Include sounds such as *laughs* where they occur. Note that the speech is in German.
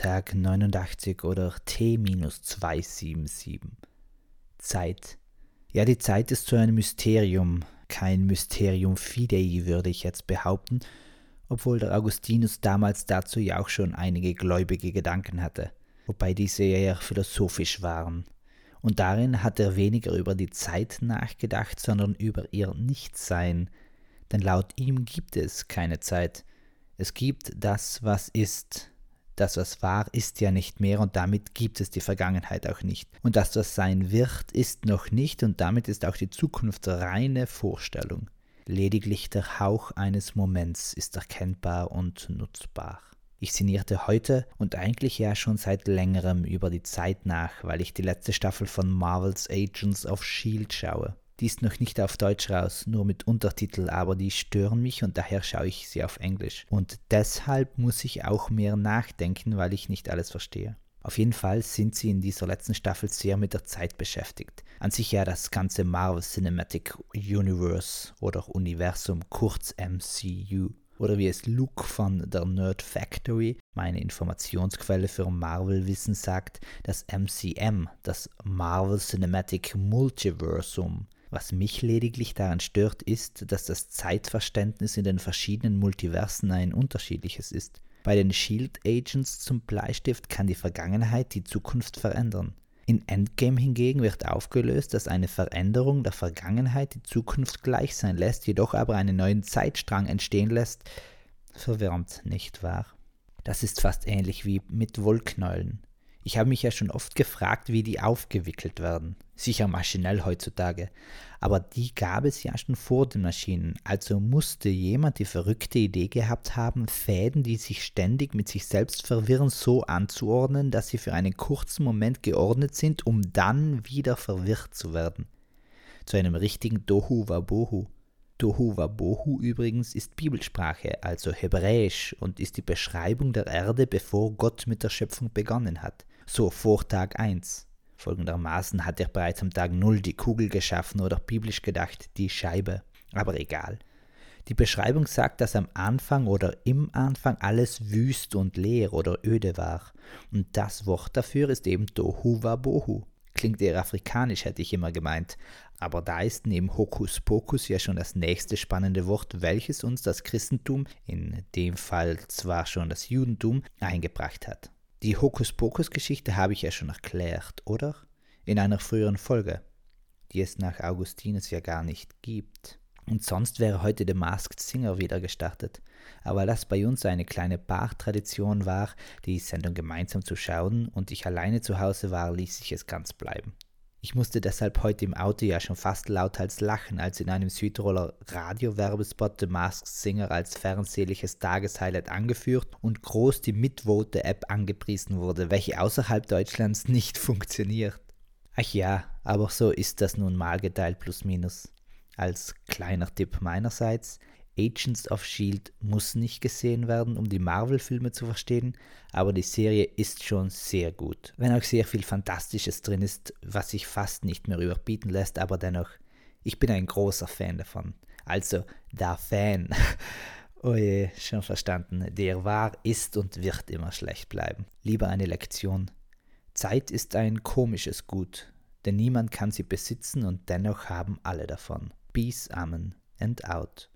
Tag 89 oder T-277. Zeit. Ja, die Zeit ist so ein Mysterium, kein Mysterium fidei, würde ich jetzt behaupten, obwohl der Augustinus damals dazu ja auch schon einige gläubige Gedanken hatte, wobei diese eher philosophisch waren. Und darin hat er weniger über die Zeit nachgedacht, sondern über ihr Nichtsein, denn laut ihm gibt es keine Zeit. Es gibt das, was ist. Das, was war, ist ja nicht mehr und damit gibt es die Vergangenheit auch nicht. Und das, was sein wird, ist noch nicht und damit ist auch die Zukunft reine Vorstellung. Lediglich der Hauch eines Moments ist erkennbar und nutzbar. Ich sinnierte heute und eigentlich ja schon seit längerem über die Zeit nach, weil ich die letzte Staffel von Marvels Agents of Shield schaue. Die ist noch nicht auf Deutsch raus, nur mit Untertitel, aber die stören mich und daher schaue ich sie auf Englisch. Und deshalb muss ich auch mehr nachdenken, weil ich nicht alles verstehe. Auf jeden Fall sind sie in dieser letzten Staffel sehr mit der Zeit beschäftigt. An sich ja das ganze Marvel Cinematic Universe oder Universum, kurz MCU. Oder wie es Luke von der Nerd Factory, meine Informationsquelle für Marvel-Wissen, sagt, das MCM, das Marvel Cinematic Multiversum. Was mich lediglich daran stört, ist, dass das Zeitverständnis in den verschiedenen Multiversen ein unterschiedliches ist. Bei den Shield Agents zum Bleistift kann die Vergangenheit die Zukunft verändern. In Endgame hingegen wird aufgelöst, dass eine Veränderung der Vergangenheit die Zukunft gleich sein lässt, jedoch aber einen neuen Zeitstrang entstehen lässt. Verwirrend, nicht wahr? Das ist fast ähnlich wie mit Wollknäulen. Ich habe mich ja schon oft gefragt, wie die aufgewickelt werden. Sicher maschinell heutzutage. Aber die gab es ja schon vor den Maschinen. Also musste jemand die verrückte Idee gehabt haben, Fäden, die sich ständig mit sich selbst verwirren, so anzuordnen, dass sie für einen kurzen Moment geordnet sind, um dann wieder verwirrt zu werden. Zu einem richtigen Dohu Wabohu. Dohu Wabohu übrigens ist Bibelsprache, also Hebräisch, und ist die Beschreibung der Erde, bevor Gott mit der Schöpfung begonnen hat. So vor Tag 1. Folgendermaßen hat er bereits am Tag 0 die Kugel geschaffen oder biblisch gedacht die Scheibe. Aber egal. Die Beschreibung sagt, dass am Anfang oder im Anfang alles wüst und leer oder öde war. Und das Wort dafür ist eben Tohu Wabohu. Klingt eher afrikanisch, hätte ich immer gemeint. Aber da ist neben Hokus Pokus ja schon das nächste spannende Wort, welches uns das Christentum, in dem Fall zwar schon das Judentum, eingebracht hat. Die Hokuspokus-Geschichte habe ich ja schon erklärt, oder? In einer früheren Folge, die es nach Augustinus ja gar nicht gibt. Und sonst wäre heute The Masked Singer wieder gestartet. Aber das bei uns eine kleine Bar-Tradition war, die Sendung gemeinsam zu schauen und ich alleine zu Hause war, ließ ich es ganz bleiben. Ich musste deshalb heute im Auto ja schon fast lauthals lachen, als in einem Südtiroler Radiowerbespot The Masked Singer als fernsehliches Tageshighlight angeführt und groß die Mitvote-App angepriesen wurde, welche außerhalb Deutschlands nicht *laughs* funktioniert. Ach ja, aber so ist das nun mal geteilt plus minus. Als kleiner Tipp meinerseits, Agents of Shield muss nicht gesehen werden, um die Marvel-Filme zu verstehen, aber die Serie ist schon sehr gut. Wenn auch sehr viel Fantastisches drin ist, was sich fast nicht mehr überbieten lässt, aber dennoch, ich bin ein großer Fan davon. Also, der Fan. *laughs* oh je, schon verstanden. Der war, ist und wird immer schlecht bleiben. Lieber eine Lektion. Zeit ist ein komisches Gut, denn niemand kann sie besitzen und dennoch haben alle davon. Peace, Amen and out.